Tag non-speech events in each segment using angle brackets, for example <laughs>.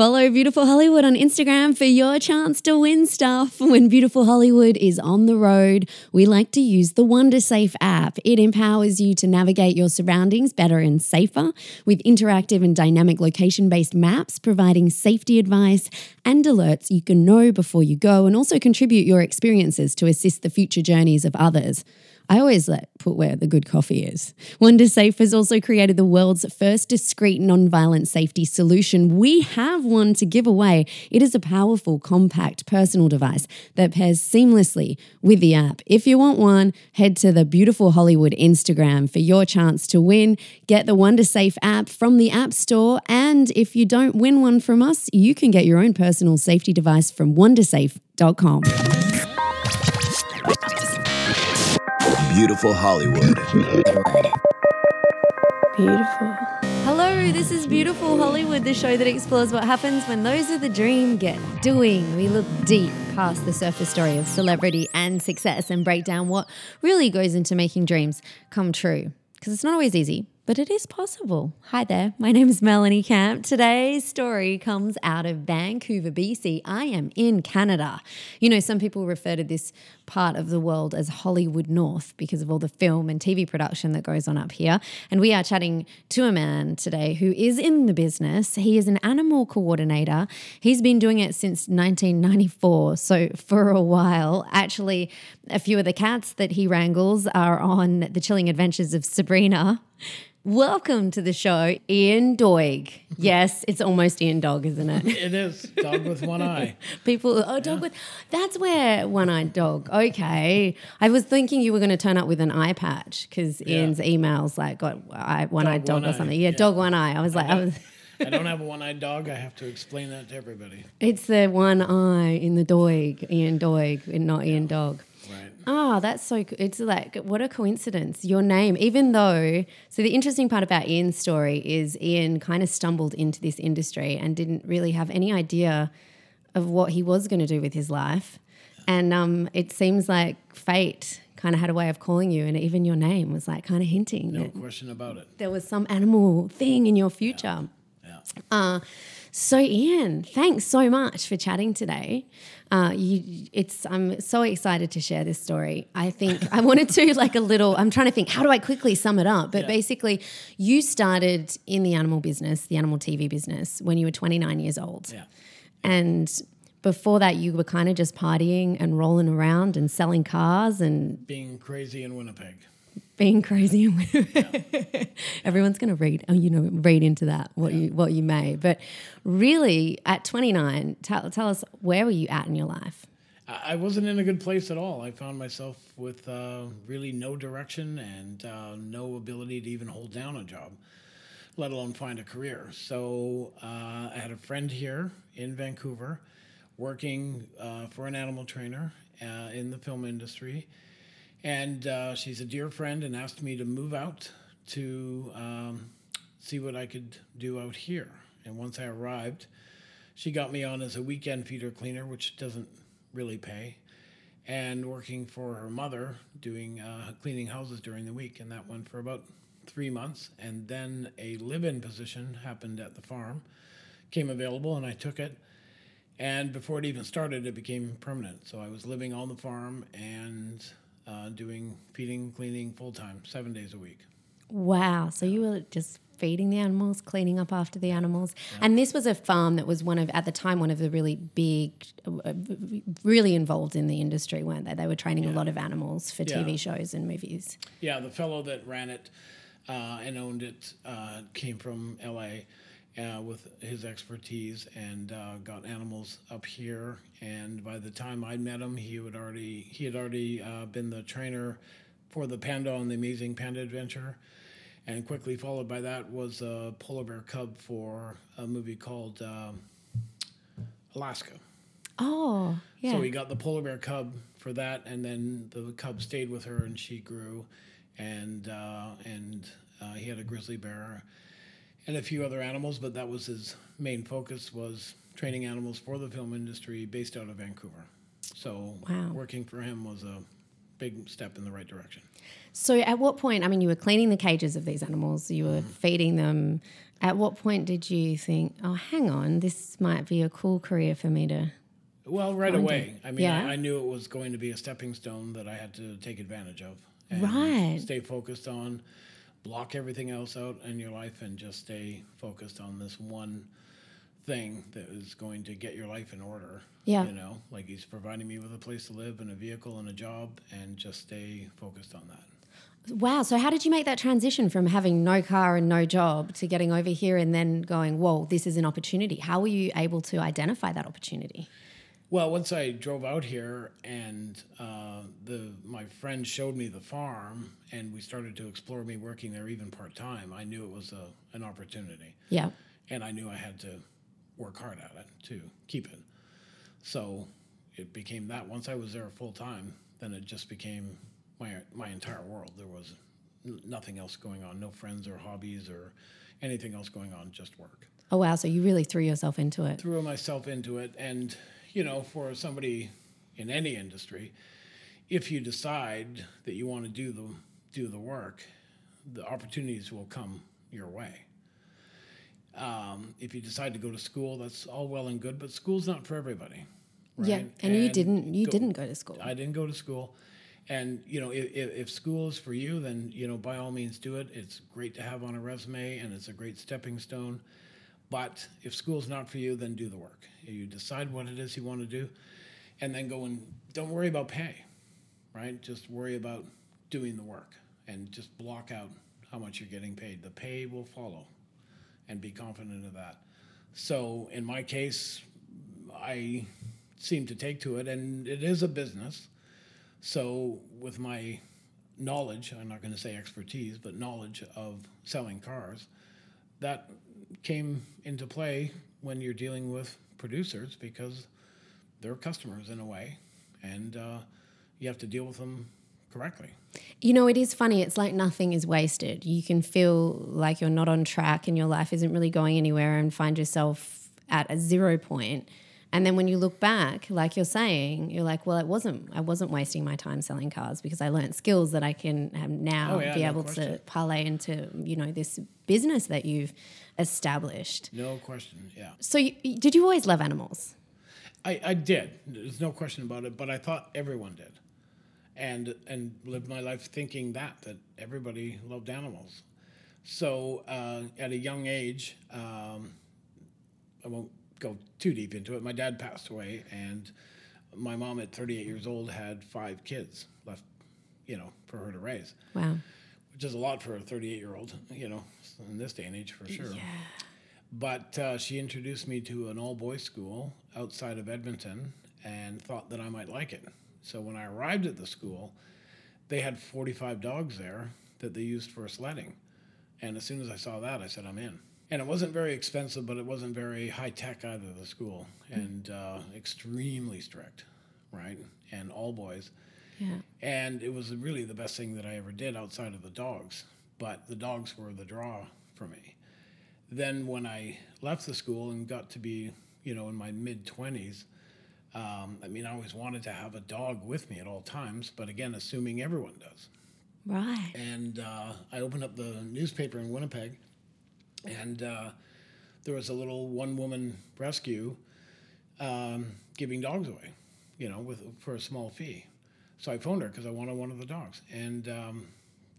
Follow Beautiful Hollywood on Instagram for your chance to win stuff. When Beautiful Hollywood is on the road, we like to use the WonderSafe app. It empowers you to navigate your surroundings better and safer with interactive and dynamic location based maps providing safety advice and alerts you can know before you go and also contribute your experiences to assist the future journeys of others. I always let put where the good coffee is. WonderSafe has also created the world's first discreet non-violent safety solution. We have one to give away. It is a powerful, compact personal device that pairs seamlessly with the app. If you want one, head to the Beautiful Hollywood Instagram for your chance to win. Get the WonderSafe app from the App Store, and if you don't win one from us, you can get your own personal safety device from wondersafe.com. Beautiful Hollywood. Beautiful. Hello, this is Beautiful Hollywood, the show that explores what happens when those with the dream get doing. We look deep past the surface story of celebrity and success and break down what really goes into making dreams come true. Because it's not always easy, but it is possible. Hi there, my name is Melanie Camp. Today's story comes out of Vancouver, BC. I am in Canada. You know, some people refer to this part of the world as Hollywood North because of all the film and TV production that goes on up here. And we are chatting to a man today who is in the business. He is an animal coordinator. He's been doing it since 1994, so for a while. Actually, a few of the cats that he wrangles are on the chilling adventures of Sabrina. Welcome to the show, Ian Doig. <laughs> Yes, it's almost Ian Dog, isn't it? <laughs> It is dog with one eye. <laughs> People, oh, dog with. That's where one-eyed dog. Okay, I was thinking you were going to turn up with an eye patch because Yeah. Ian's emails like got eye, one-eyed dog, one or something. Yeah, yeah. dog one eye. I was like, I was. I don't have a one-eyed dog. I have to explain that to everybody. It's the one eye in the Doig, Ian Doig, and not Ian Dog. Right. Oh, that's so. It's like what a coincidence. Your name, even though. So the interesting part about Ian's story is Ian kind of stumbled into this industry and didn't really have any idea of what he was going to do with his life, and um, it seems like fate kind of had a way of calling you, and even your name was like kind of hinting No question about it. there was some animal thing in your future. Yeah. Uh, so Ian, thanks so much for chatting today. Uh, you, it's I'm so excited to share this story. I think I wanted to <laughs> like a little. I'm trying to think how do I quickly sum it up. But Yeah. basically, you started in the animal business, the animal TV business, when you were 29 years old, Yeah. and before that, you were kind of just partying and rolling around and selling cars and Being crazy in Winnipeg. Being crazy <laughs> everyone's going to read oh, you know read into that what you what you may but really at 29 tell, tell us where were you at in your life I I wasn't in a good place at all. I found myself with uh, really no direction and uh, no ability to even hold down a job, let alone find a career. So uh, I had a friend here in Vancouver working uh, for an animal trainer uh, in the film industry. And uh, she's a dear friend and asked me to move out to um, see what I could do out here. And once I arrived, she got me on as a weekend feeder cleaner, which doesn't really pay, and working for her mother doing uh, cleaning houses during the week. And that went for about three months. And then a live in position happened at the farm, came available, and I took it. And before it even started, it became permanent. So I was living on the farm and uh, doing feeding, cleaning full time, seven days a week. wow so you were just feeding the animals cleaning up after the animals. And this was a farm that was one of at the time one of the really big uh, really involved in the industry weren't they? They were training a lot of animals for Yeah. tv shows and movies. Yeah, the fellow that ran it uh, and owned it uh, came from LA uh, with his expertise and uh, got animals up here. And by the time I met him, he would already he had already uh, been the trainer for the panda on the Amazing Panda Adventure. And quickly followed by that was a polar bear cub for a movie called um, Alaska. oh yeah So we got the polar bear cub for that, and then the cub stayed with her, and she grew, and uh, and uh, he had a grizzly bear, and a few other animals, but that was his main focus was training animals for the film industry, based out of Vancouver. So Wow. working for him was a big step in the right direction. So, at what point? I mean, you were cleaning the cages of these animals, you were mm-hmm. feeding them. At what point did you think, oh, hang on, this might be a cool career for me to? Well, right away. I mean, Yeah. I, I knew it was going to be a stepping stone that I had to take advantage of. And Right. Stay focused on, block everything else out in your life, and just stay focused on this one thing that is going to get your life in order. Yeah. You know, like he's providing me with a place to live and a vehicle and a job, and just stay focused on that. Wow. So, how did you make that transition from having no car and no job to getting over here and then going, whoa, this is an opportunity? How were you able to identify that opportunity? Well, once I drove out here and uh, the my friend showed me the farm, and we started to explore me working there even part time, I knew it was a, an opportunity, Yeah. and I knew I had to work hard at it to keep it. So it became that. Once I was there full time, then it just became my my entire world. There was nothing else going on, no friends or hobbies or anything else going on, just work Oh, wow. So, you really threw yourself into it. threw myself into it and you know for somebody in any industry if you decide that you want to do the do the work the opportunities will come your way um, if you decide to go to school that's all well and good but school's not for everybody right? Yeah. And, you didn't, you go- didn't go to school. I didn't go to school. And, you know, if, if, if school is for you, then, you know, by all means do it. It's great to have on a resume and it's a great stepping stone. But if school's not for you, then do the work. You decide what it is you want to do and then go and don't worry about pay, right? Just worry about doing the work and just block out how much you're getting paid. The pay will follow and be confident of that. So in my case, I seem to take to it, and it is a business. So, with my knowledge, I'm not going to say expertise, but knowledge of selling cars, that came into play when you're dealing with producers because they're customers in a way, and uh, you have to deal with them correctly. You know, it is funny. It's like nothing is wasted. You can feel like you're not on track and your life isn't really going anywhere and find yourself at a zero point. And then when you look back, like you're saying, you're like, well, it wasn't, I wasn't wasting my time selling cars because I learned skills that I can have now Oh, yeah, be no able to parlay into, you know, this business that you've established. No question. Yeah. So you, did you always love animals? I, I did. There's no question about it. But I thought everyone did, and and lived my life thinking that that everybody loved animals. So uh, at a young age, um, I won't go too deep into it. My dad passed away, and my mom at 38 years old had five kids left, you know, for her to raise, Wow. which is a lot for a 38 year old, you know, in this day and age for sure. But uh, she introduced me to an all boys school outside of Edmonton and thought that I might like it. So when I arrived at the school, they had 45 dogs there that they used for sledding. And as soon as I saw that, I said, I'm in. And it wasn't very expensive, but it wasn't very high tech either, the school, and uh, extremely strict, right? And all boys. Yeah. And it was really the best thing that I ever did outside of the dogs. But the dogs were the draw for me. Then when I left the school and got to be, you know, in my mid 20s, um, I mean, I always wanted to have a dog with me at all times, but again, assuming everyone does. Right. And uh, I opened up the newspaper in Winnipeg, and uh, there was a little one woman rescue um, giving dogs away, you know, with for a small fee. So I phoned her because I wanted one of the dogs, and um,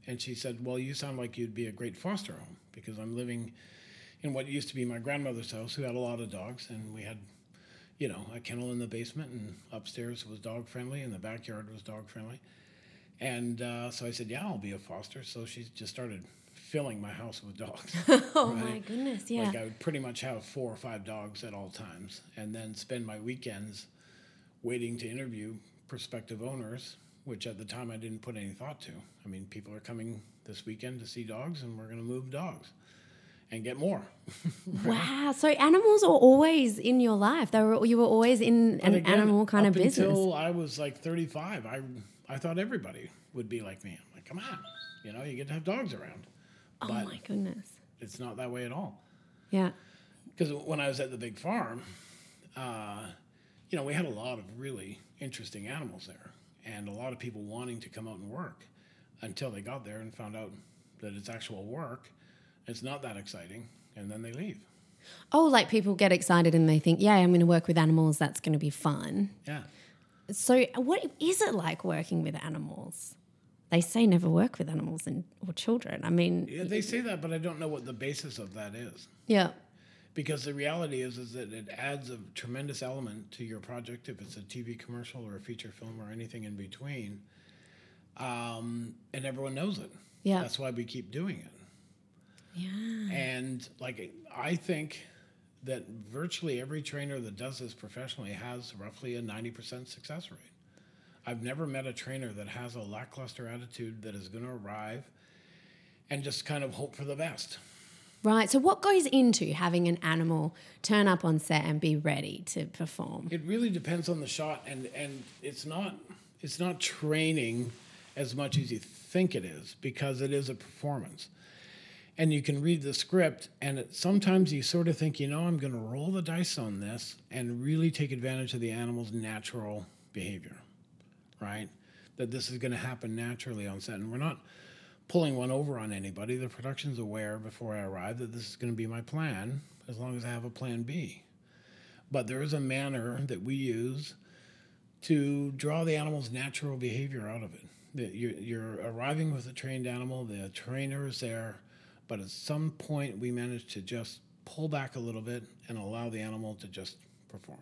and she said, "Well, you sound like you'd be a great foster home because I'm living in what used to be my grandmother's house, who had a lot of dogs, and we had." You know, a kennel in the basement, and upstairs was dog friendly, and the backyard was dog friendly. And uh, so I said, "Yeah, I'll be a foster." So she just started filling my house with dogs. <laughs> Oh my goodness. Yeah. Like I would pretty much have four or five dogs at all times, and then spend my weekends waiting to interview prospective owners, which at the time I didn't put any thought to. I mean, people are coming this weekend to see dogs, and we're going to move dogs and get more. <laughs> Wow. So animals are always in your life. They were you were always in an again, animal kind of business. Until I was like 35, I I thought everybody would be like me. I'm like, come on, you know, you get to have dogs around, oh but my goodness. it's not that way at all. Yeah. because when I was at the big farm, uh, you know, we had a lot of really interesting animals there, and a lot of people wanting to come out and work until they got there and found out that it's actual work. It's not that exciting, and then they leave. Oh, like people get excited and they think, yeah, I'm going to work with animals. That's going to be fun. Yeah. So, what is it like working with animals? They say never work with animals and or children. I mean, Yeah, they say that, but I don't know what the basis of that is. yeah, Because the reality is, is that it adds a tremendous element to your project if it's a TV commercial or a feature film or anything in between, um, and everyone knows it. Yeah. that's why we keep doing it. yeah. And like I think that virtually every trainer that does this professionally has roughly a ninety percent success rate. I've never met a trainer that has a lackluster attitude that is going to arrive and just kind of hope for the best. Right. So, what goes into having an animal turn up on set and be ready to perform? It really depends on the shot, and and it's not it's not training as much as you think it is because it is a performance. And you can read the script, and it, sometimes you sort of think, you know, I'm going to roll the dice on this and really take advantage of the animal's natural behavior, right? That this is going to happen naturally on set, and we're not pulling one over on anybody. The production's aware before I arrive that this is going to be my plan, as long as I have a plan B. But there is a manner that we use to draw the animal's natural behavior out of it. That you're, you're arriving with a trained animal, the trainer is there, but at some point we manage to just pull back a little bit and allow the animal to just perform.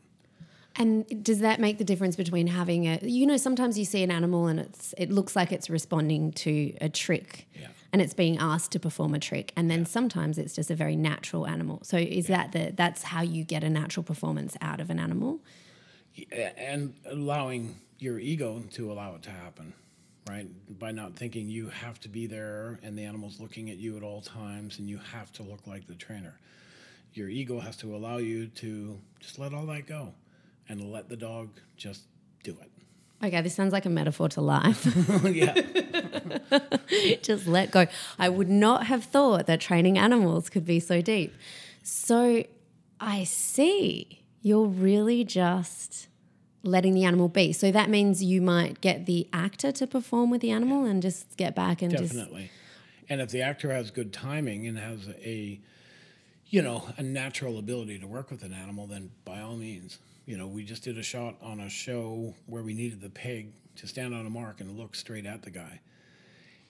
And does that make the difference between having a, you know, sometimes you see an animal and it's it looks like it's responding to a trick, Yeah. and it's being asked to perform a trick, and then sometimes it's just a very natural animal. So is that the that's how you get a natural performance out of an animal? and allowing your ego to allow it to happen right by not thinking you have to be there and the animal's looking at you at all times and you have to look like the trainer your ego has to allow you to just let all that go and let the dog just do it Okay, this sounds like a metaphor to life. <laughs> yeah <laughs> just let go. I would not have thought that training animals could be so deep. So I see you're really just letting the animal be. So that means you might get the actor to perform with the animal and just get back and just definitely and if the actor has good timing and has a you know a natural ability to work with an animal then by all means you know we just did a shot on a show where we needed the pig to stand on a mark and look straight at the guy.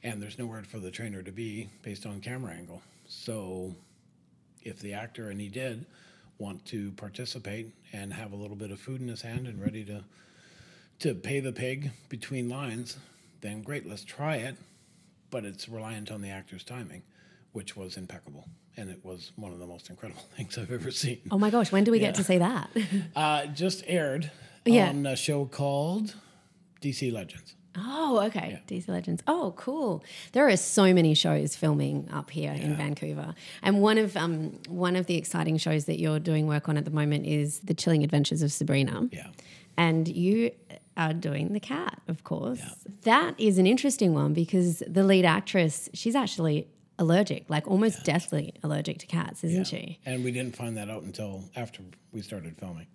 And there's nowhere for the trainer to be based on camera angle. So if the actor and he did want to participate and have a little bit of food in his hand and ready to to pay the pig between lines then great let's try it. But it's reliant on the actor's timing, which was impeccable. And it was one of the most incredible <laughs> things I've ever seen. Oh my gosh, when do we get to see that? <laughs> Uh, just aired Yeah. on a show called DC Legends. Oh, okay. DC Legends. Oh, cool. There are so many shows filming up here in Vancouver, and one of um, one of the exciting shows that you're doing work on at the moment is the Chilling Adventures of Sabrina. Yeah. And you are doing the cat, of course. Yeah. That is an interesting one because the lead actress, she's actually allergic, like almost deathly allergic to cats, isn't she? And we didn't find that out until after we started filming.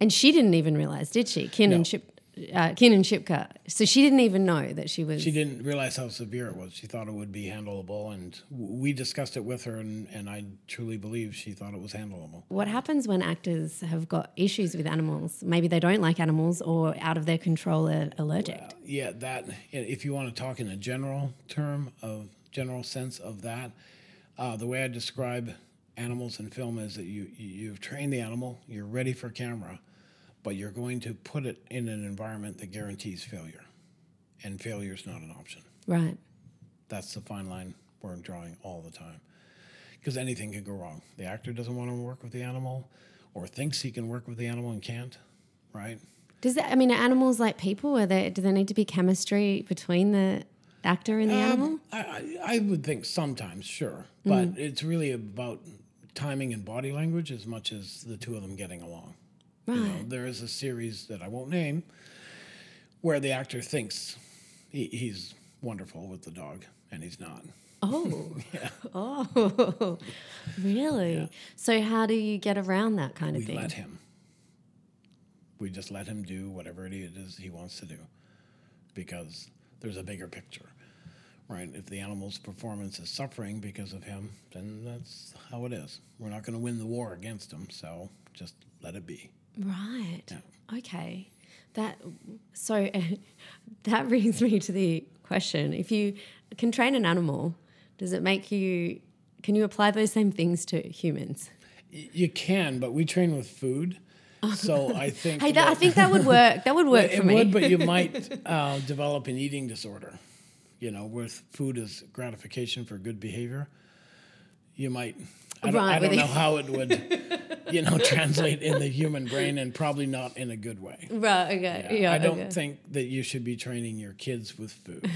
And she didn't even realize, did she? Kiernan Ship, uh, Kiernan Shipka. So she didn't even know that she was. She didn't realize how severe it was. She thought it would be handleable. And we discussed it with her, and, and I truly believe she thought it was handleable. What happens when actors have got issues with animals? Maybe they don't like animals or out of their control are allergic. Yeah, that if you want to talk in a general term of general sense of that, uh, the way I describe animals in film is that you you- you've trained the animal, you're ready for camera, but you're going to put it in an environment that guarantees failure, and failure is not an option. Right. That's the fine line we're drawing all the time, because anything can go wrong. The actor doesn't want to work with the animal, or thinks he can work with the animal and can't, right? Does that, I mean, are animals like people? Are there, do there need to be chemistry between the actor in the um, animal? I, I I would think sometimes, sure, mm-hmm. but it's really about timing and body language as much as the two of them getting along. You know, Right. there is a series that I won't name where the actor thinks he, he's wonderful with the dog, and he's not. Oh. <laughs> <laughs> Oh. really? So how do you get around that kind of thing? We let him. We just let him do whatever it is he wants to do. because there's a bigger picture, right? If the animal's performance is suffering because of him, then that's how it is. We're not going to win the war against him, so just let it be. Right. Yeah. Okay. That so <laughs> that brings me to the question: If you can train an animal, does it make you? Can you apply those same things to humans? You can, but we train with food. So I <laughs> think Hey, that, I think that would work. That would <laughs> work it for me. would, but you might <laughs> uh, develop an eating disorder. You know, with food as gratification for good behavior, you might. I don't, Right, I don't know how it would, you know, translate in the human brain, and probably not in a good way. right. Okay. Yeah. I don't okay. think that you should be training your kids with food.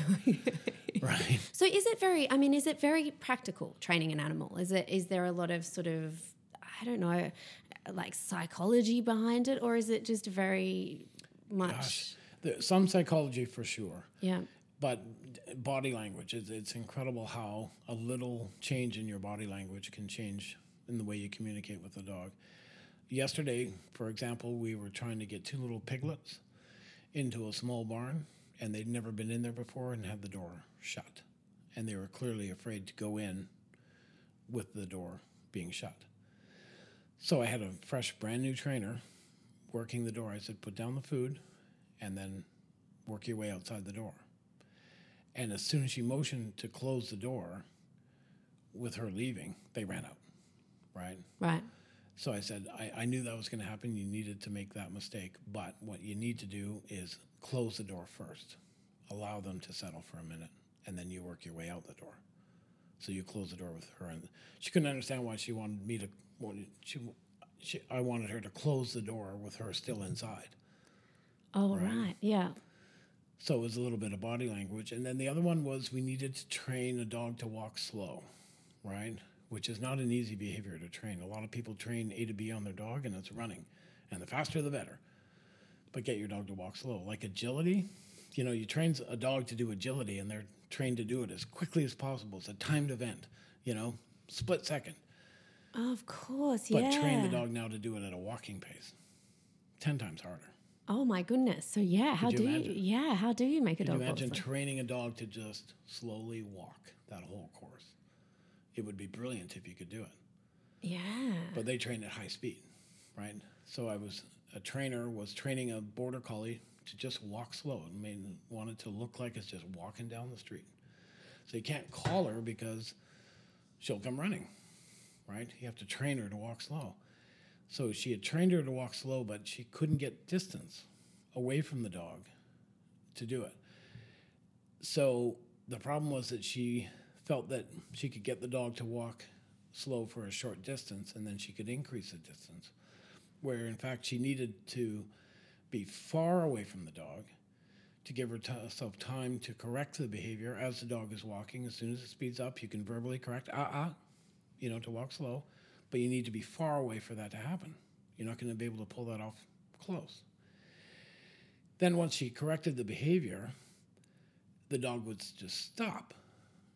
right. So is it very? I mean, is it very practical training an animal? Is it? Is there a lot of sort of, I don't know, like psychology behind it, or is it just very much? Gosh, there, some psychology for sure. Yeah. but body language it's, it's incredible how a little change in your body language can change in the way you communicate with the dog yesterday for example we were trying to get two little piglets into a small barn and they'd never been in there before and had the door shut and they were clearly afraid to go in with the door being shut so i had a fresh brand new trainer working the door i said put down the food and then work your way outside the door and as soon as she motioned to close the door with her leaving, they ran out. Right? Right. So I said, I, I knew that was going to happen. You needed to make that mistake. But what you need to do is close the door first, allow them to settle for a minute, and then you work your way out the door. So you close the door with her. And she couldn't understand why she wanted me to, wanted, she, she, I wanted her to close the door with her still inside. Oh, right. Yeah. So it was a little bit of body language. And then the other one was we needed to train a dog to walk slow, right? Which is not an easy behavior to train. A lot of people train A to B on their dog and it's running. And the faster the better. But get your dog to walk slow. Like agility, you know, you train a dog to do agility and they're trained to do it as quickly as possible. It's a timed event, you know, split second. Of course. But yeah. But train the dog now to do it at a walking pace. 10 times harder. Oh my goodness. So yeah, how you do imagine? you? Yeah, how do you make a you dog walk imagine training a dog to just slowly walk that whole course? It would be brilliant if you could do it. Yeah. But they train at high speed, right? So I was a trainer was training a border collie to just walk slow and made wanted to look like it's just walking down the street. So you can't call her because she'll come running, right? You have to train her to walk slow. So she had trained her to walk slow, but she couldn't get distance away from the dog to do it. So the problem was that she felt that she could get the dog to walk slow for a short distance and then she could increase the distance. Where in fact she needed to be far away from the dog to give herself time to correct the behavior as the dog is walking. As soon as it speeds up, you can verbally correct, ah, ah, you know, to walk slow, but you need to be far away for that to happen. You're not going to be able to pull that off close. Then once she corrected the behavior, the dog would just stop,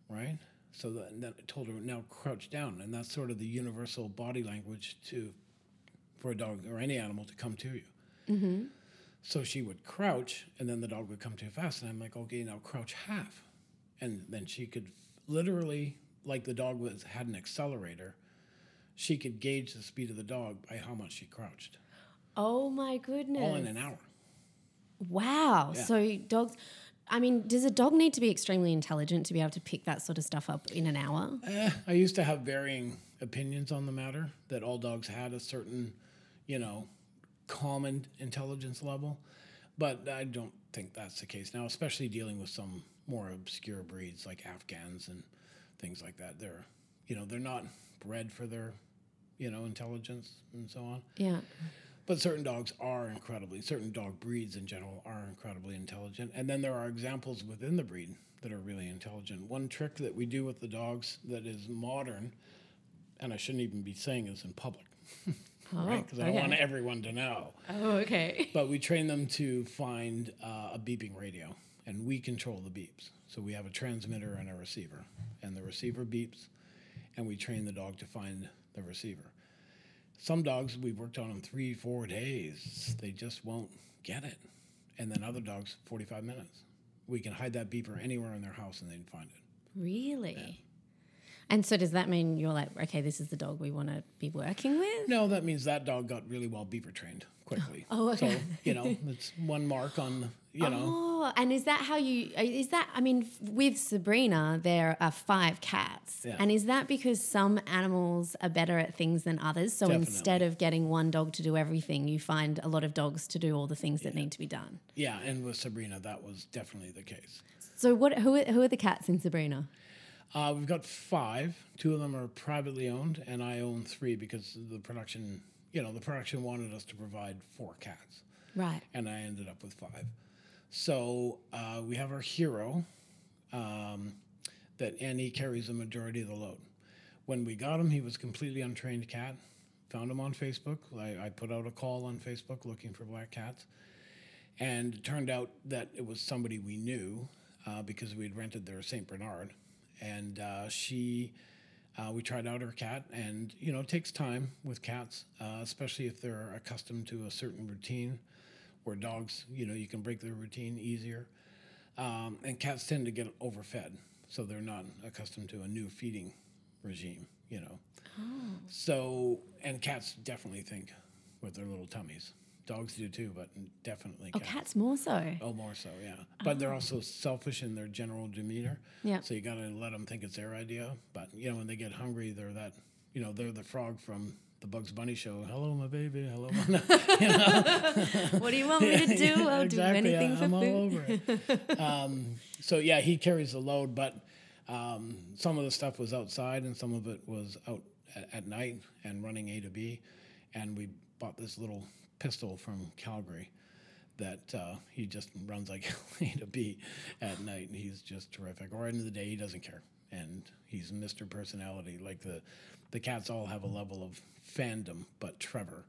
right? So that, that told her now crouch down, and that's sort of the universal body language to for a dog or any animal to come to you. So she would crouch, and then the dog would come too fast, and I'm like, okay, now crouch half, and then she could literally, like the dog was had an accelerator, she could gauge the speed of the dog by how much she crouched, Oh my goodness. all in an hour. Wow. Yeah. So dogs. I mean, does a dog need to be extremely intelligent to be able to pick that sort of stuff up in an hour? Eh, I used to have varying opinions on the matter that all dogs had a certain, you know, common intelligence level, but I don't think that's the case now, especially dealing with some more obscure breeds like Afghans and things like that. They're, you know, they're not bred for their, you know, intelligence and so on. Yeah. But certain dogs are incredibly, certain dog breeds in general are incredibly intelligent. And then there are examples within the breed that are really intelligent. One trick that we do with the dogs that is modern, and I shouldn't even be saying this in public, <laughs> right? Because I don't Oh, okay. want everyone to know. Oh, okay. <laughs> But we train them to find uh, a beeping radio, and we control the beeps. So we have a transmitter and a receiver, and the receiver beeps, and we train the dog to find the receiver. Some dogs we've worked on them three, four days, they just won't get it, and then other dogs, forty-five minutes. we can hide that beeper anywhere in their house and they'd find it. Really? And so does that mean you're like, okay, this is the dog we want to be working with? No, that means that dog got really well beaver trained quickly. <gasps> Oh, okay. So, you know, it's one mark on, you know. Oh, and is that how you? Is that? I mean, with Sabrina, there are five cats, Yeah. and is that because some animals are better at things than others? So instead of getting one dog to do everything, you find a lot of dogs to do all the things that need to be done. Yeah, and with Sabrina, that was definitely the case. So what? Who are, who are the cats in Sabrina? Uh, we've got five. Two of them are privately owned, and I own three because the production, you know, the production wanted us to provide four cats, Right. and I ended up with five. So uh, we have our hero, um, that and he carries the majority of the load. When we got him, he was completely untrained cat. Found him on Facebook. I, I put out a call on Facebook looking for black cats, and it turned out that it was somebody we knew uh, because we had rented their Saint Bernard, and uh, she. Uh, we tried out her cat, and you know it takes time with cats, uh, especially if they're accustomed to a certain routine. Where dogs, you know, you can break their routine easier, um, and cats tend to get overfed, so they're not accustomed to a new feeding regime. You know, so and cats definitely think with their little tummies. Dogs do too, but definitely Oh, cats. cats more so. Oh, more so, yeah. But they're also selfish in their general demeanor. Yeah. So you got to let them think it's their idea. But you know, when they get hungry, they're that. You know, they're the frog from the Bugs Bunny show. Hello, my baby. Hello, my. <laughs> <laughs> What do you want me to <laughs> do? I'll do anything I, for I'm all food. over it. um, so yeah, he carries the load, but um, some of the stuff was outside and some of it was out at, at night and running A to B. And we bought this little pistol from Calgary that uh, he just runs like <laughs> A to B at night. And he's just terrific. Or end of the day, he doesn't care, and he's Mr. Personality. Like the the cats all have a level of fandom, but Trevor,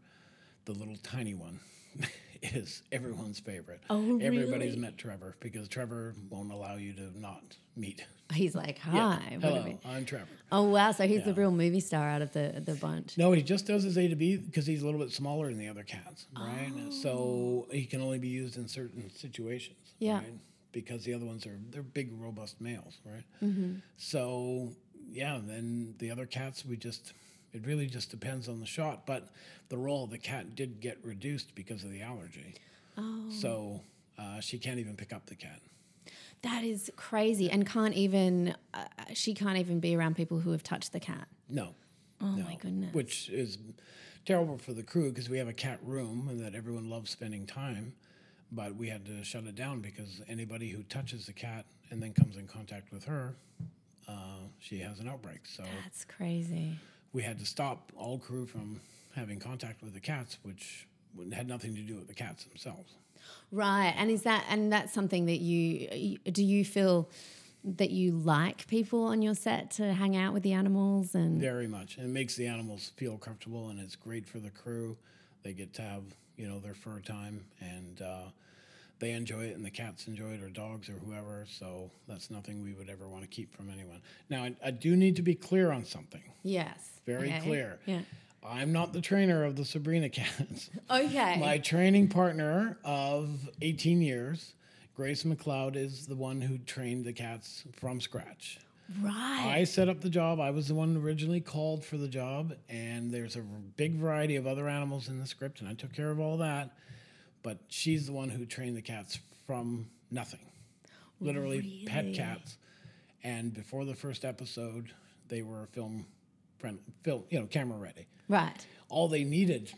the little tiny one, <laughs> <laughs> is everyone's favorite. Oh, Everybody's really? met Trevor because Trevor won't allow you to not meet. He's like, hi. what Hello, I'm Trevor. Oh wow! So he's the real movie star out of the the bunch. No, he just does his A to B because he's a little bit smaller than the other cats, right? So he can only be used in certain situations, Yeah. right? Because the other ones are they're big, robust males, right? Mm-hmm. So yeah, then the other cats we just it really just depends on the shot, but the role of the cat did get reduced because of the allergy. Oh, So uh, she can't even pick up the cat. that is crazy, and can't even uh, she can't even be around people who have touched the cat. No. Oh no. my goodness! Which is terrible for the crew because we have a cat room and that everyone loves spending time. But we had to shut it down because anybody who touches the cat and then comes in contact with her, uh, she has an outbreak. So That's crazy. We had to stop all crew from having contact with the cats, which had nothing to do with the cats themselves. Right, and is that and that's something that you do you feel that you like people on your set to hang out with the animals and Very much. It makes the animals feel comfortable and it's great for the crew. They get to have, you know, their fur time and uh, they enjoy it and the cats enjoy it or dogs or whoever. So that's nothing we would ever want to keep from anyone. Now, I, I do need to be clear on something. yes, Very okay. clear. Yeah. I'm not the trainer of the Sabrina cats. Okay. My training partner of 18 years, Grace McLeod, is the one who trained the cats from scratch. right. I set up the job. I was the one originally called for the job, and there's a big variety of other animals in the script, and I took care of all that. But she's the one who trained the cats from nothing, literally pet cats. And before the first episode, they were film, friend, film, you know, camera ready. right. All they needed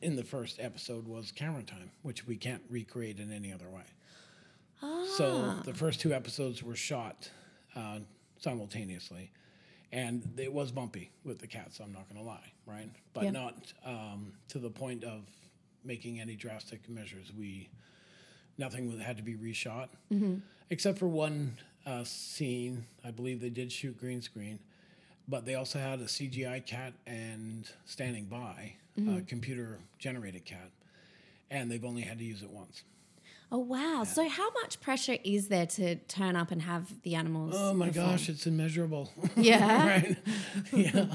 in the first episode was camera time, which we can't recreate in any other way. Ah. So the first two episodes were shot uh, simultaneously, and it was bumpy with the cats. I'm not going to lie, right? But Yeah. not um, to the point of making any drastic measures. We nothing had to be reshot, except for one uh, scene. I believe they did shoot green screen, but they also had a CGI cat and standing by a computer generated cat, and they've only had to use it once. Oh wow! So how much pressure is there to turn up and have the animals? Oh my perform? gosh, it's immeasurable. <laughs> Yeah. right. <laughs> Yeah.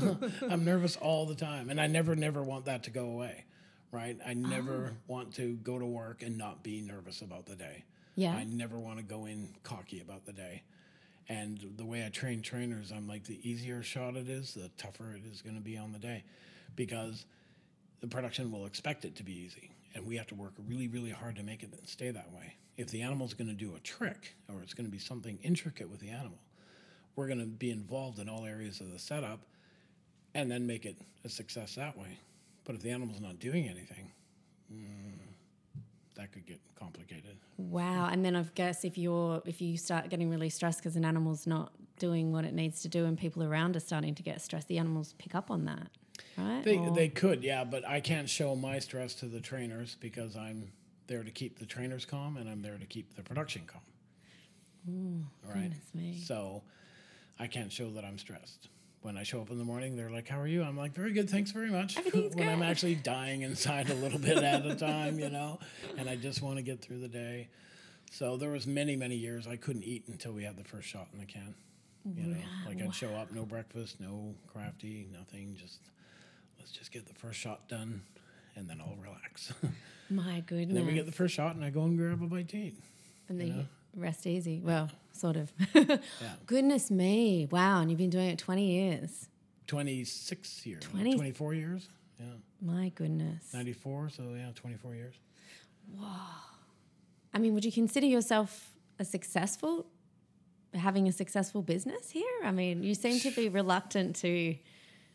I'm nervous all the time. And I never, never want that to go away. Right. I oh. never Oh. want to go to work and not be nervous about the day. Yeah. I never want to go in cocky about the day. And the way I train trainers, I'm like, the easier shot it is, the tougher it is going to be on the day because the production will expect it to be easy. And we have to work really, really hard to make it stay that way. If the animal's going to do a trick or it's going to be something intricate with the animal, we're going to be involved in all areas of the setup and then make it a success that way. But if the animal's not doing anything, mm, that could get complicated. Wow. And then I guess if you're if you start getting really stressed because an animal's not doing what it needs to do and people around are starting to get stressed, the animals pick up on that. Right? They, Or- they could, yeah, but I can't show my stress to the trainers because I'm there to keep the trainers calm and I'm there to keep the production calm. right? goodness me. So I can't show that I'm stressed. When I show up in the morning, they're like, "How are you?" I'm like, "Very good, thanks very much." <laughs> Everything's when I'm actually dying inside a little bit at a <laughs> time, you know, and I just want to get through the day. So there was many, many years I couldn't eat until we had the first shot in the can. You know, like I'd show up, no breakfast, no crafty, nothing. Just let's just get the first shot done, and then I'll relax. <laughs> My goodness. and then we get the first shot, and I go and grab a bite to eat. and then you you know? rest easy. Well, sort of. Yeah. <laughs> Goodness me. Wow. And you've been doing it 20 years. 26 years, 20 24 years. Yeah. My goodness. 94, so yeah, 24 years. Wow. I mean, would you consider yourself a successful, having a successful business here? I mean, you seem to be reluctant to.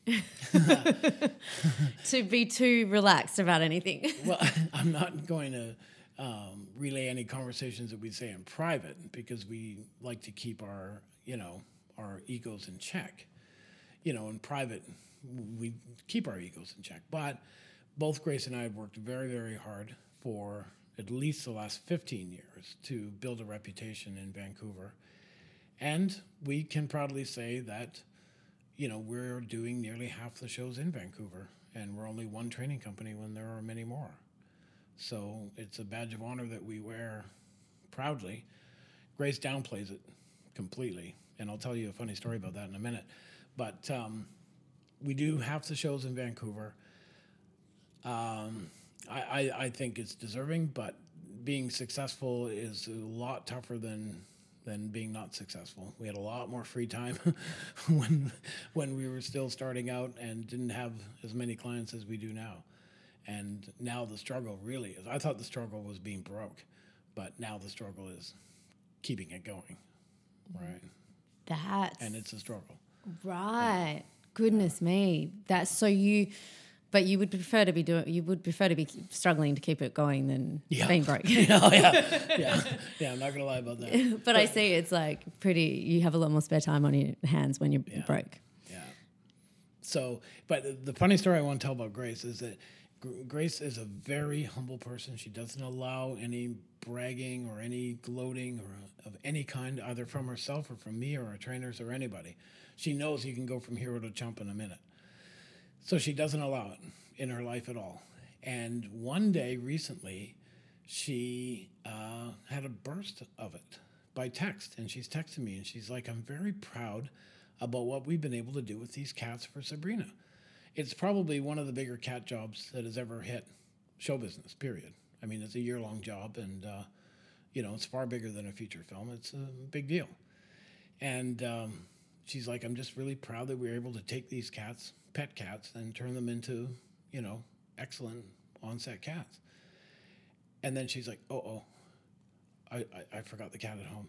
<laughs> <laughs> to be too relaxed about anything. Well, I'm not going to um, relay any conversations that we say in private because we like to keep our, you know, our egos in check. You know, in private, we keep our egos in check. But both Grace and I have worked very, very hard for at least the last 15 years to build a reputation in Vancouver. And we can proudly say that, you know, we're doing nearly half the shows in Vancouver, and we're only one training company when there are many more. So it's a badge of honor that we wear proudly. Grace downplays it completely, and I'll tell you a funny story about that in a minute. But um, we do half the shows in Vancouver. Um, I, I, I think it's deserving, but being successful is a lot tougher than than being not successful. We had a lot more free time <laughs> when when we were still starting out and didn't have as many clients as we do now. And now the struggle really is. I thought the struggle was being broke, but now the struggle is keeping it going, right? That's And it's a struggle. right. Goodness me. That's so you, but you would prefer to be doing. You would prefer to be struggling to keep it going than Yeah. being broke. oh <laughs> yeah, <laughs> yeah, yeah. I'm not gonna lie about that. <laughs> but I see it's like pretty. You have a lot more spare time on your hands when you're Yeah. broke. Yeah. So, but the funny story I want to tell about Grace is that Grace is a very humble person. She doesn't allow any bragging or any gloating or of any kind, either from herself or from me or our trainers or anybody. She knows you can go from hero to chump in a minute. So she doesn't allow it in her life at all. And one day recently, she uh, had a burst of it by text. And she's texting me and she's like, I'm very proud about what we've been able to do with these cats for Sabrina. It's probably one of the bigger cat jobs that has ever hit show business, period. I mean, it's a year long job and, uh, you know, it's far bigger than a feature film. It's a big deal. And um, she's like, I'm just really proud that we were able to take these cats, pet cats, and turn them into, you know, excellent on-set cats. And then she's like, oh, oh, I, I, I forgot the cat at home.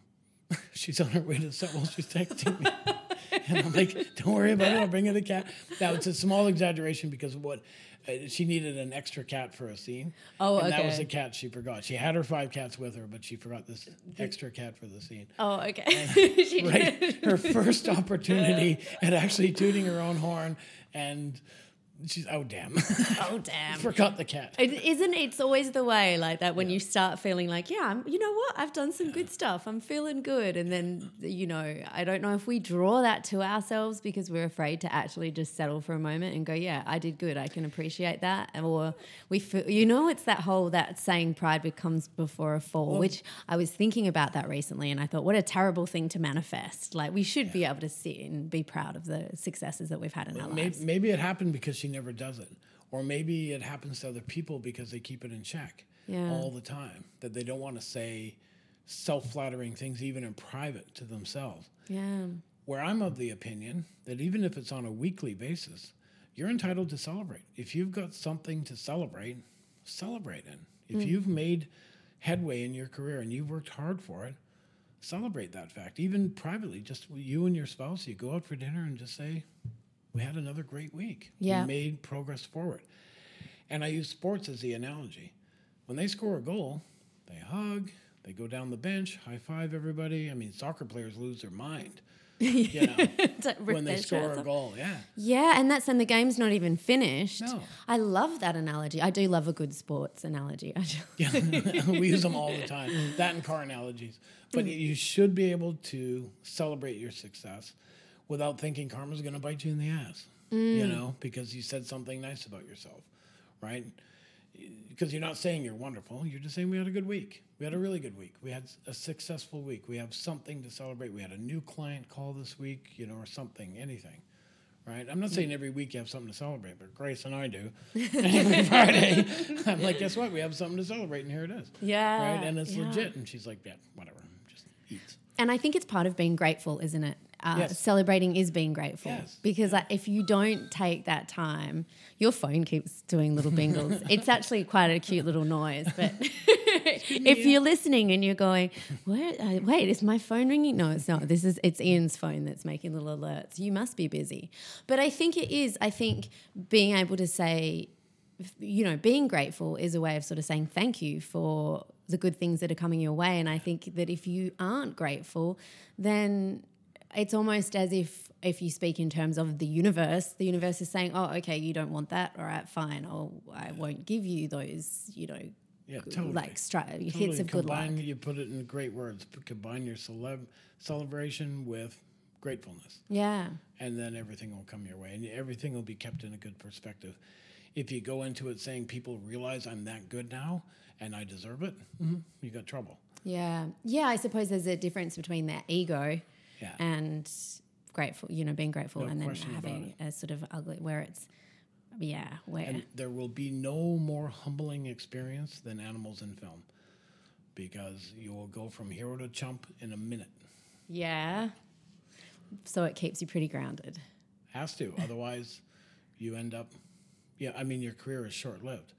<laughs> she's on her way to the set while she's texting me. <laughs> <laughs> and I'm like, don't worry about it. I'll bring her the cat. Now, it's a small exaggeration because what uh, she needed an extra cat for a scene. Oh, and that was okay. the cat she forgot. She had her five cats with her, but she forgot this extra cat for the scene. Oh, okay. <laughs> Right, her first <laughs> opportunity at actually tooting her own horn, and she's oh damn, Oh, damn. <laughs> forgot the cat. It isn't it's always the way like that when you start feeling like yeah I'm, you know what? I've done some good stuff. I'm feeling good. And then you know I don't know if we draw that to ourselves because we're afraid to actually just settle for a moment and go yeah I did good. I can appreciate that. Or we feel you know it's that whole that saying pride becomes before a fall which I was thinking about that recently and I thought what a terrible thing to manifest. Like we should be able to sit and be proud of the successes that we've had in our Maybe, lives. maybe it happened because she never does it, or maybe it happens to other people because they keep it in check Yeah. all the time. That they don't want to say self-flattering things even in private to themselves. Yeah. Where I'm of the opinion that even if it's on a weekly basis, you're entitled to celebrate. If you've got something to celebrate, celebrate it. If hmm. you've made headway in your career and you've worked hard for it, celebrate that fact. Even privately, just you and your spouse, you go out for dinner and just say, We had another great week. Yeah. We made progress forward. And I use sports as the analogy. When they score a goal, they hug, they go down the bench, high five everybody. I mean, soccer players lose their mind. <laughs> You know, <laughs> when they score a goal, yeah. Yeah, and that's and the game's not even finished. No. I love that analogy. I do love a good sports analogy. <laughs> Yeah, we use them all the time. That and car analogies. But mm. you should be able to celebrate your success without thinking karma's going to bite you in the ass. You mm. know, because you said something nice about yourself, right? Because you're not saying you're wonderful. You're just saying we had a good week. We had a really good week. We had a successful week. We have something to celebrate. We had a new client call this week, you know, or something, anything. Right? I'm not mm. saying every week you have something to celebrate, but Grace and I do. <laughs> <laughs> Every Friday, I'm like, guess what? We have something to celebrate, and here it is. Yeah, Right? And it's yeah. legit. And she's like, yeah, whatever. Just eat. And I think it's part of being grateful, isn't it? Uh, Yes. Celebrating is being grateful. Yes. Because like, if you don't take that time, your phone keeps doing little bingles. <laughs> it's actually quite a cute little noise. But <laughs> <laughs> if you're listening and you're going, Where, uh, wait, is my phone ringing? No, it's not. This is it's Ian's phone that's making little alerts. You must be busy. But I think it is. I think being able to say, you know, being grateful is a way of sort of saying thank you for the good things that are coming your way. And I think that if you aren't grateful, then it's almost as if if you speak in terms of the universe, the universe is saying, "Oh, okay, you don't want that. All right, fine. Oh, I won't give you those. You know, Yeah, totally. like stri- hits Totally of good luck." You put it in great words. Combine your celeb celebration with gratefulness, Yeah, and then everything will come your way, and everything will be kept in a good perspective. If you go into it saying people realize I'm that good now and I deserve it, mm-hmm. you got trouble. yeah, yeah. I suppose there's a difference between that ego Yeah. and grateful. You know, being grateful No and then having a sort of ugly where it's, yeah, where And there will be no more humbling experience than animals in film because you will go from hero to chump in a minute. yeah. So it keeps you pretty grounded. Has to. <laughs> Otherwise, you end up, yeah, I mean, your career is short lived.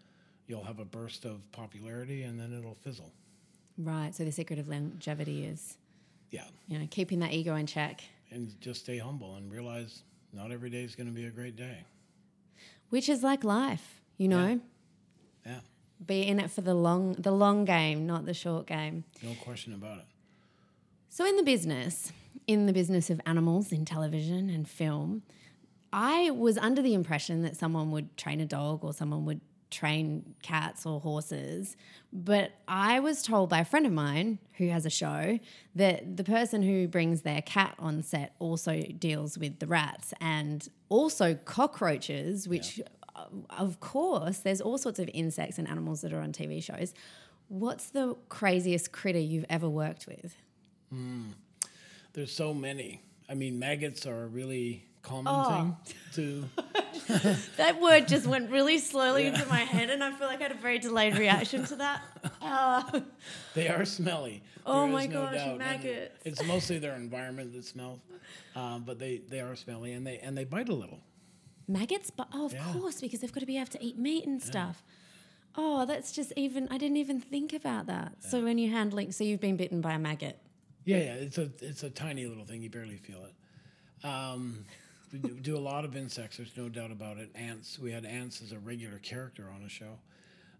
You'll have a burst of popularity and then it'll fizzle. Right. So the secret of longevity is, Yeah. you know, keeping that ego in check, And just stay humble and realize not every day is going to be a great day. which is like life, you know. Yeah. Be in it for the long the long game, not the short game. No question about it. So in the business, in the business of animals in television and film, I was under the impression that someone would train a dog or someone would train cats or horses. But I was told by a friend of mine who has a show that the person who brings their cat on set also deals with the rats and also cockroaches, which, uh, of course, there's all sorts of insects and animals that are on TV shows. What's the craziest critter you've ever worked with? There's so many. I mean, maggots are a really common Oh. thing to. <laughs> <laughs> That word just went really slowly into my head, and I feel like I had a very delayed reaction to that. <laughs> Uh, They are smelly. Oh There my no gosh, doubt. And maggots. It's mostly their environment that smells, uh, but they, they are smelly and they and they bite a little. maggots, but oh, of Yeah. course, because they've got to be able to eat meat and stuff. Oh, that's just even. I didn't even think about that. So when you're handling, so you've been bitten by a maggot. Yeah, yeah. It's a it's a tiny little thing. You barely feel it. Um, do, do a lot of insects. There's no doubt about it. Ants. We had ants as a regular character on a show.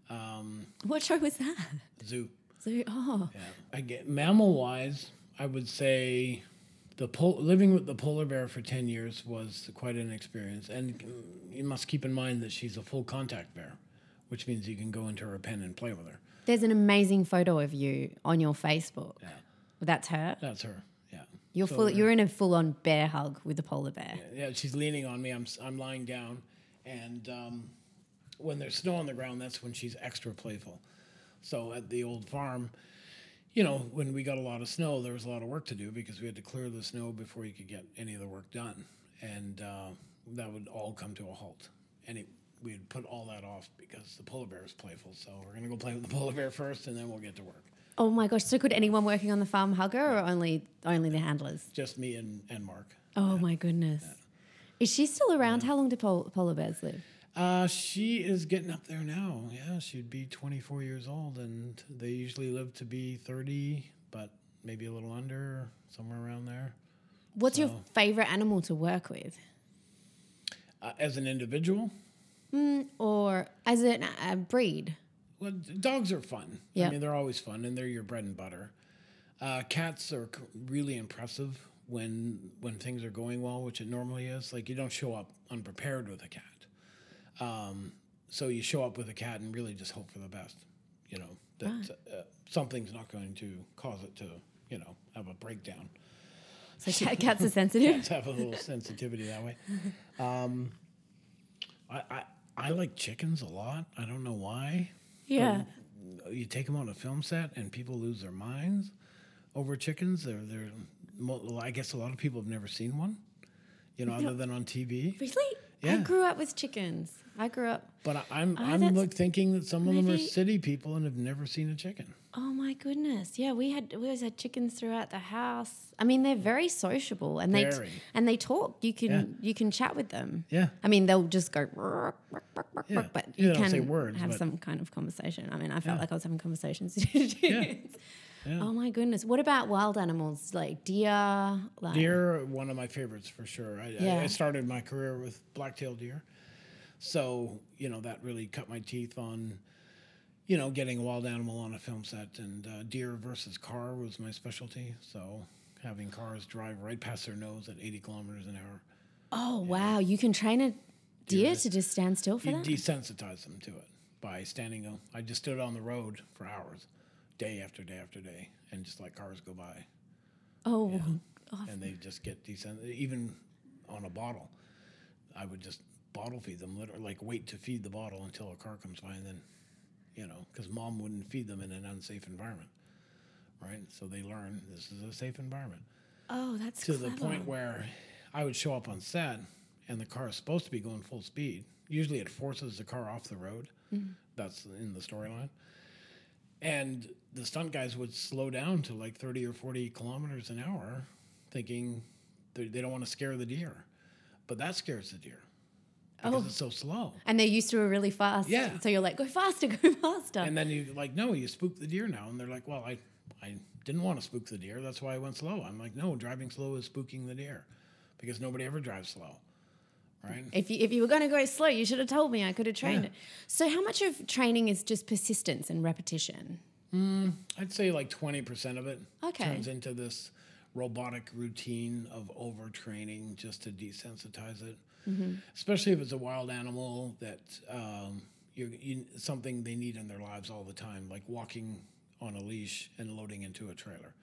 Um, What show was that? zoo. So oh, Yeah. I get mammal wise. I would say the pol- living with the polar bear for 10 years was quite an experience. And you must keep in mind that she's a full contact bear, which means you can go into her pen and play with her. there's an amazing photo of you on your Facebook. Yeah. That's her. That's her. Yeah. You're So, full. You're in a full-on bear hug with the polar bear. Yeah, she's leaning on me. I'm, I'm lying down. And um, when there's snow on the ground, that's when she's extra playful. So at the old farm, you know, when we got a lot of snow, there was a lot of work to do because we had to clear the snow before you could get any of the work done. And uh, that would all come to a halt. And it, we'd put all that off because the polar bear is playful. So we're going to go play with the polar bear first and then we'll get to work. Oh my gosh! So could anyone working on the farm hug her, or only only the handlers? Just me and, and Mark. Oh my goodness! Is she still around? How long do pol- polar bears live? Uh, she is getting up there now. Yeah, she'd be 24 years old, and they usually live to be 30, but maybe a little under, somewhere around there. What's your favorite animal to work with, Uh, as an individual, or as an, a breed? Well, dogs are fun. Yeah. I mean, they're always fun, and they're your bread and butter. Uh, cats are really impressive when when things are going well, which it normally is. Like you don't show up unprepared with a cat. Um, so you show up with a cat and really just hope for the best. You know that uh, something's not going to cause it to you know have a breakdown. So cat, <laughs> cats are sensitive. Cats <laughs> have a little sensitivity that way. Um, I, I I like chickens a lot. I don't know why. Yeah. You take them on a film set and people lose their minds over chickens. They're they're. mo- I guess a lot of people have never seen one. You know, other than on TV. Really? Yeah. I grew up with chickens. I grew up. But I, I'm Oh, I'm thinking that some of them are city people and have never seen a chicken. Oh my goodness! Yeah, we had we always had chickens throughout the house. I mean, they're very sociable and they Very. and they talk. You can you can chat with them. Yeah. I mean, they'll just go, "Rrrk, rrrk, rrrk, rrrk, Yeah. but Yeah, you they don't can say words, have but- some kind of conversation. I mean, I felt Yeah. like I was having conversations. with. <laughs> Yeah. Oh my goodness! What about wild animals like deer? Like, Deer, are one of my favorites for sure. I, I, Yeah. I started my career with black-tailed deer, so you know that really cut my teeth on, you know, getting a wild animal on a film set. And uh, deer versus car was my specialty. So having cars drive right past their nose at 80 kilometers an hour, Oh wow! You can train a deer to just stand still for you that. desensitize them to it by standing. I just stood on the road for hours, day after day after day, and just let cars go by. oh, <laughs> and they just get decent. Even on a bottle, I would just bottle feed them, literally, like wait to feed the bottle until a car comes by, and then, you know, because mom wouldn't feed them in an unsafe environment, right? So they learn this is a safe environment oh, that's to clever. the point where I would show up on set, and the car is supposed to be going full speed. Usually, it forces the car off the road. Mm-hmm. That's in the storyline. And the stunt guys would slow down to like 30 or 40 kilometers an hour, thinking they don't want to scare the deer. But that scares the deer because Oh. it's so slow. and they're used to it really fast. Yeah. So you're like, go faster, <laughs> go faster. And then you're like, no, you spook the deer now. And they're like, well, I, I didn't want to spook the deer. That's why I went slow. I'm like, no, driving slow is spooking the deer because nobody ever drives slow. Right? If you, if you were going to go slow, you should have told me. I could have trained Yeah. it. So, how much of training is just persistence and repetition? Hmm, I'd say like 20% of it Okay. turns into this robotic routine of overtraining just to desensitize it. Especially if it's a wild animal that um, you're, you, something they need in their lives all the time, like walking on a leash and loading into a trailer,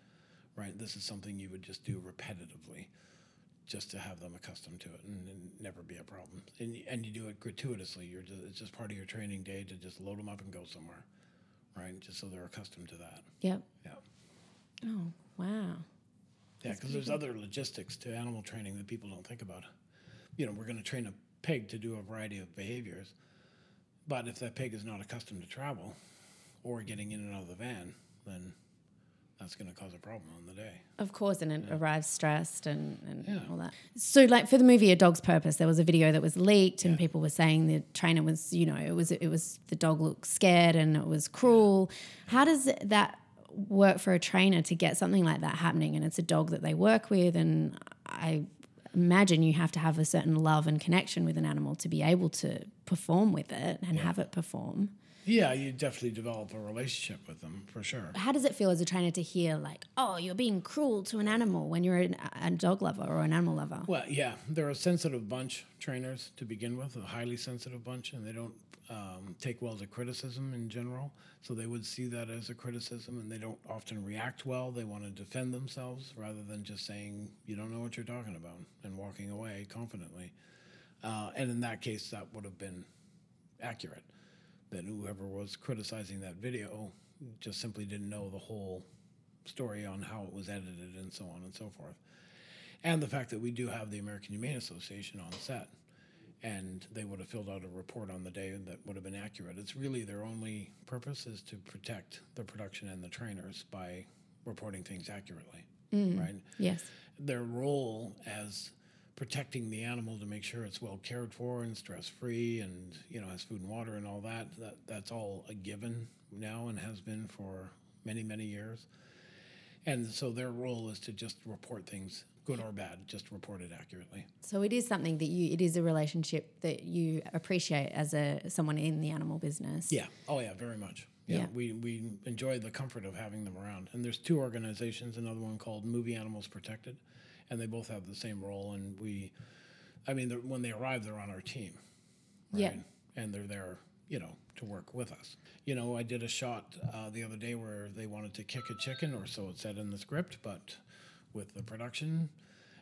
right? This is something you would just do repetitively just to have them accustomed to it and, and never be a problem. And, and you do it gratuitously. You're just, it's just part of your training day to just load them up and go somewhere, right? Just so they're accustomed to that. Yep. Yeah. Oh, wow. Yeah, because there's other logistics to animal training that people don't think about. You know, we're going to train a pig to do a variety of behaviors, but if that pig is not accustomed to travel or getting in and out of the van, then that's going to cause a problem on the day. Of course, and it arrives stressed and, and Yeah. all that. So, like for the movie A Dog's Purpose, there was a video that was leaked, and people were saying the trainer was, you know, it was it was the dog looked scared and it was cruel. How does that work for a trainer to get something like that happening? And it's a dog that they work with, and I imagine you have to have a certain love and connection with an animal to be able to perform with it and have it perform. Yeah, you definitely develop a relationship with them for sure. How does it feel as a trainer to hear like, oh, you're being cruel to an animal when you're an, a dog lover or an animal lover? Well, yeah, they're a sensitive bunch, trainers to begin with, a highly sensitive bunch, and they don't um, take well to criticism in general. So they would see that as a criticism, and they don't often react well. They want to defend themselves rather than just saying, you don't know what you're talking about, and walking away confidently. Uh, and in that case, that would have been accurate. That whoever was criticizing that video just simply didn't know the whole story on how it was edited and so on and so forth and the fact that we do have the American Humane Association on set, and they would have filled out a report on the day that would have been accurate. It's really their only purpose is to protect the production and the trainers by reporting things accurately, mm. right? Yes. Their role as protecting the animal to make sure it's well cared for and stress free and you know has food and water and all that, that that's all a given now and has been for many many years and so their role is to just report things good or bad just report it accurately So it is something that you it is a relationship that you appreciate as a someone in the animal business. yeah oh yeah very much yeah, Yeah. we we enjoy the comfort of having them around and there's two organizations another one called movie animals protected and they both have the same role and we i mean when they arrive they're on our team Yeah. And they're there, you know, to work with us. You know, I did a shot uh, the other day where they wanted to kick a chicken, or so it said in the script, but with the production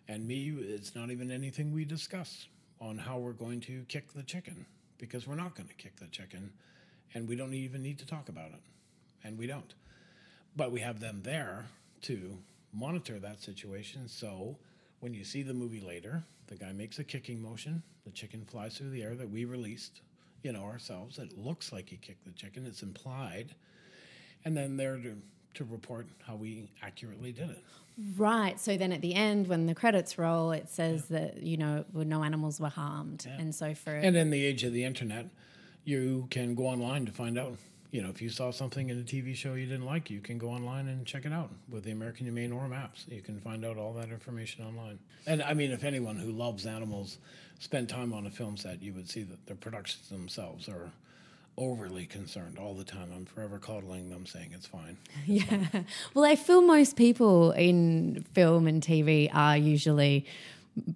and me, it's not even anything we discuss on how we're going to kick the chicken because we're not going to kick the chicken and we don't even need to talk about it. And we don't. But we have them there to monitor that situation. So when you see the movie later, the guy makes a kicking motion, the chicken flies through the air that we released, you know, ourselves. It looks like he kicked the chicken, it's implied. And then they're to, to report how we accurately did it. Right. So then at the end, when the credits roll, it says that you know no animals were harmed, and so for And in the age of the internet, you can go online to find out. You know, if you saw something in a TV show you didn't like, you can go online and check it out with the American Humane or Maps. You can find out all that information online. And I mean, if anyone who loves animals spent time on a film set, you would see that the productions themselves are overly concerned all the time. I'm forever coddling them, saying it's fine. <laughs> Yeah. Well, I feel most people in film and TV are usually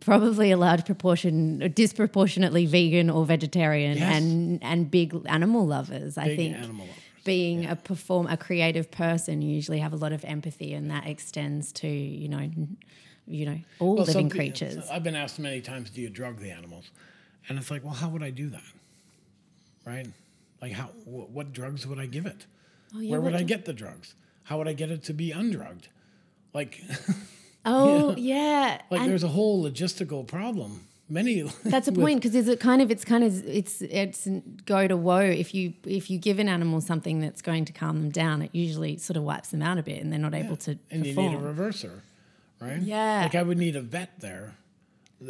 probably a large proportion, disproportionately vegan or vegetarian, Yes. and and big animal lovers. I think animal lovers. being a perform a creative person, you usually have a lot of empathy, and that extends to you know, you know, all Well, living creatures. I've been asked many times, do you drug the animals? And it's like, well, how would I do that? Right? Like, how? Wh- what drugs would I give it? Oh, yeah, Where would I get the drugs? How would I get it to be undrugged? Like, <laughs> Oh yeah, like and there's a whole logistical problem. Many. <laughs> that's a point because is it kind of it's kind of it's it's go to woe if you if you give an animal something that's going to calm them down, it usually sort of wipes them out a bit, and they're not able to And you need a reverser, right? Yeah. Like I would need a vet there,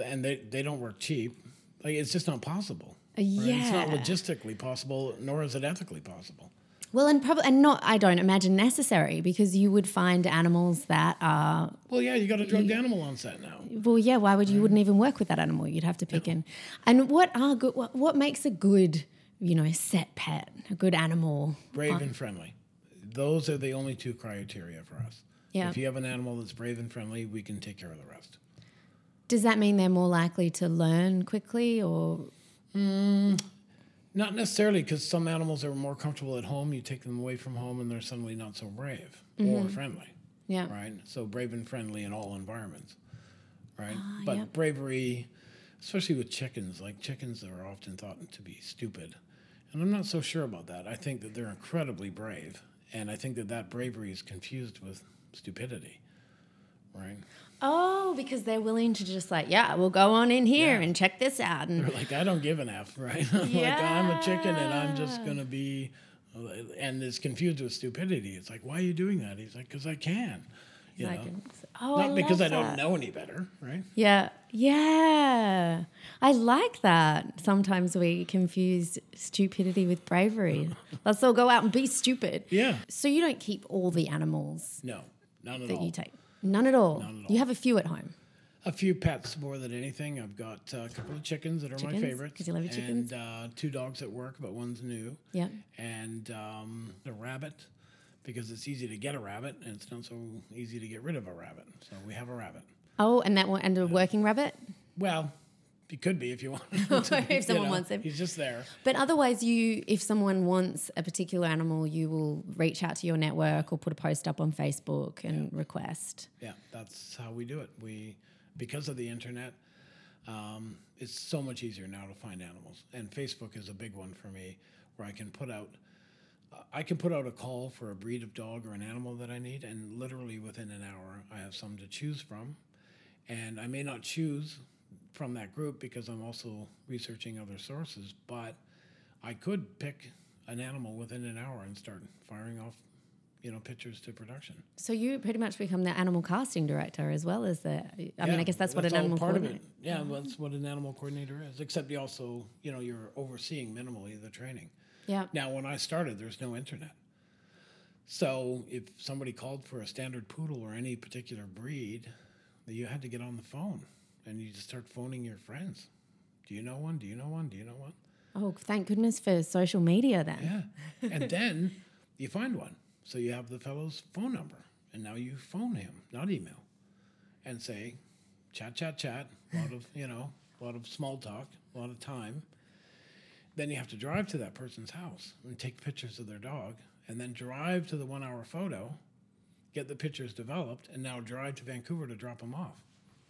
and they they don't work cheap. Like it's just not possible. Right? It's not logistically possible, nor is it ethically possible. well, and probably and not I don't imagine necessary because you would find animals that are Well, yeah, you got a drugged animal on set now. well, yeah. Why would you wouldn't even work with that animal? You'd have to pick in. And what are good? What, what makes a good you know set pet? A good animal? brave and friendly. Those are the only two criteria for us. Yeah. If you have an animal that's brave and friendly, we can take care of the rest. Does that mean they're more likely to learn quickly or Not necessarily because some animals are more comfortable at home. You take them away from home and they're suddenly not so brave or friendly, yeah? right? So brave and friendly in all environments, right? but Ah, yep. bravery, especially with chickens, like chickens are often thought to be stupid. And I'm not so sure about that. I think that they're incredibly brave. And I think that that bravery is confused with stupidity, right? Oh, because they're willing to just like, yeah, we'll go on in here Yeah. and check this out. And They're like, I don't give an F, right? <laughs> like, I'm a chicken and I'm just going to be, and it's confused with stupidity. It's like, why are you doing that? He's like, because I can. You know? oh, Not because I don't that. know any better, right? Yeah, yeah. I like that. Sometimes we confuse stupidity with bravery. <laughs> Let's all go out and be stupid. Yeah. So you don't keep all the animals No, none at that all. you take. None at all. None at You all. have a few at home. A few pets more than anything. I've got uh, a couple of chickens that are my Chickens? favorites. 'Cause you love your chickens? And uh, two dogs at work, but one's new. Yeah. And um, a rabbit, because it's easy to get a rabbit and it's not so easy to get rid of a rabbit. So we have a rabbit. Oh, and that one and a working rabbit. Well, he could be if you want. <laughs> If you someone wants him. He's just there. But otherwise, you, if someone wants a particular animal, you will reach out to your network or put a post up on Facebook and request. Yeah, that's how we do it. We, because of the internet, um, it's so much easier now to find animals, and Facebook is a big one for me, where I can put out, I can put out a call for a breed of dog or an animal that I need, and literally within an hour, I have some to choose from, and I may not choose from that group because I'm also researching other sources. But I could pick an animal within an hour and start firing off, you know, pictures to production. So you pretty much become the animal casting director as well as the. I mean, I guess that's, what an animal part of coordinator. it. Yeah, well, that's what an animal coordinator is. Except you also, you know, you're overseeing minimally the training. Yeah. Now, when I started, there's no internet. So if somebody called for a standard poodle or any particular breed, you had to get on the phone and you just start phoning your friends. Do you know one? Do you know one? Do you know one? Oh, thank goodness for social media then. Yeah. <laughs> and then you find one. So you have the fellow's phone number. And now you phone him, not email, and say, chat, chat, chat. A lot of, you know, a lot of small talk, a lot of time. Then you have to drive to that person's house and take pictures of their dog, and then drive to the one hour photo, get the pictures developed, and now drive to Vancouver to drop them off.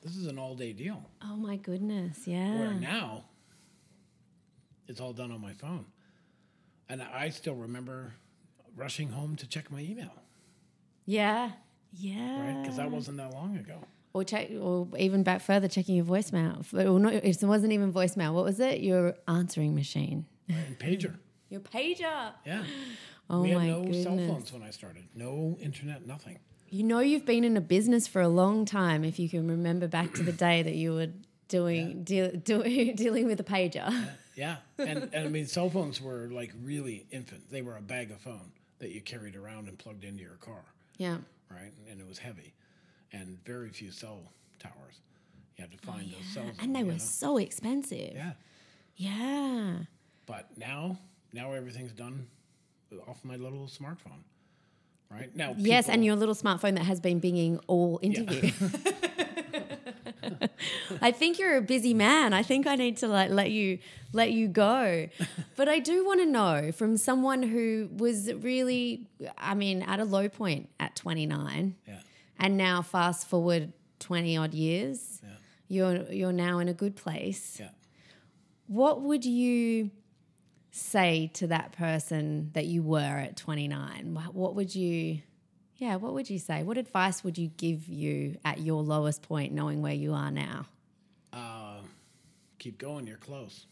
This is an all day deal. Oh my goodness. Yeah. Where now, it's all done on my phone. And I still remember rushing home to check my email, Yeah. Yeah. right? Because that wasn't that long ago. Or check, or even back further, checking your voicemail. Or not, it wasn't even voicemail. What was it? Your answering machine. Pager. Your pager. Yeah. <gasps> Oh we had my no cell phones when I started. No internet, nothing. You know you've been in a business for a long time if you can remember back to the day that you were doing deal, <laughs> do, dealing with a pager. Yeah. And, and I mean, cell phones were like really infant. They were a bag of phone that you carried around and plugged into your car, Yeah. right? And it was heavy and very few cell towers. You had to oh, find those cells. And they were know? so expensive. Yeah. Yeah. But now, now everything's done off my little smartphone, right? Now, Yes, and your little smartphone that has been binging all interview. <laughs> I think you're a busy man. I think I need to like let you let you go. <laughs> But I do want to know from someone who was really I mean at a low point at 29 yeah, and now fast forward 20 odd years. yeah, You're you're now in a good place. yeah. What would you say to that person that you were at 29? What would you, yeah, what would you say? What advice would you give you at your lowest point, knowing where you are now? Uh, keep going. You're close.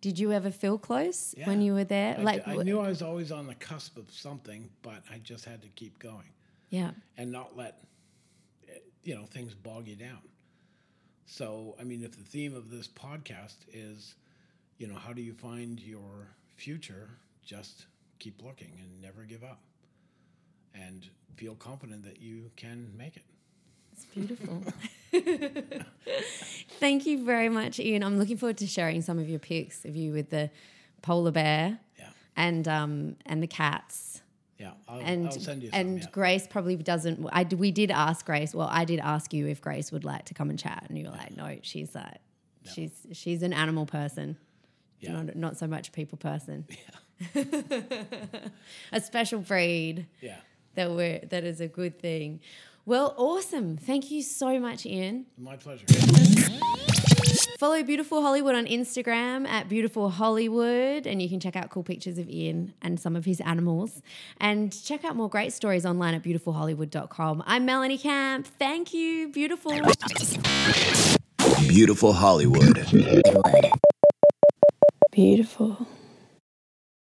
Did you ever feel close when you were there? I, like, I knew I was always on the cusp of something, but I just had to keep going yeah, and not let, you know, things bog you down. So, I mean, if the theme of this podcast is, you know, how do you find your future? Just keep looking and never give up, and feel confident that you can make it. it's beautiful. <laughs> Thank you very much, Ian. I'm looking forward to sharing some of your pics of you with the polar bear Yeah, and um and the cats. yeah. I'll, and I'll send you some. and yeah. Grace probably doesn't. I we did ask Grace. Well, I did ask you if Grace would like to come and chat, and you were like, no, she's like, she's she's an animal person, Yeah. not not so much people person. <laughs> <laughs> a special breed Yeah. that we're that is a good thing. Well, awesome. Thank you so much, Ian. My pleasure. Follow Beautiful Hollywood on Instagram at Beautiful Hollywood, and you can check out cool pictures of Ian and some of his animals. And check out more great stories online at beautifulhollywood.com. I'm Melanie Camp. Thank you, beautiful. Beautiful Hollywood. Beautiful.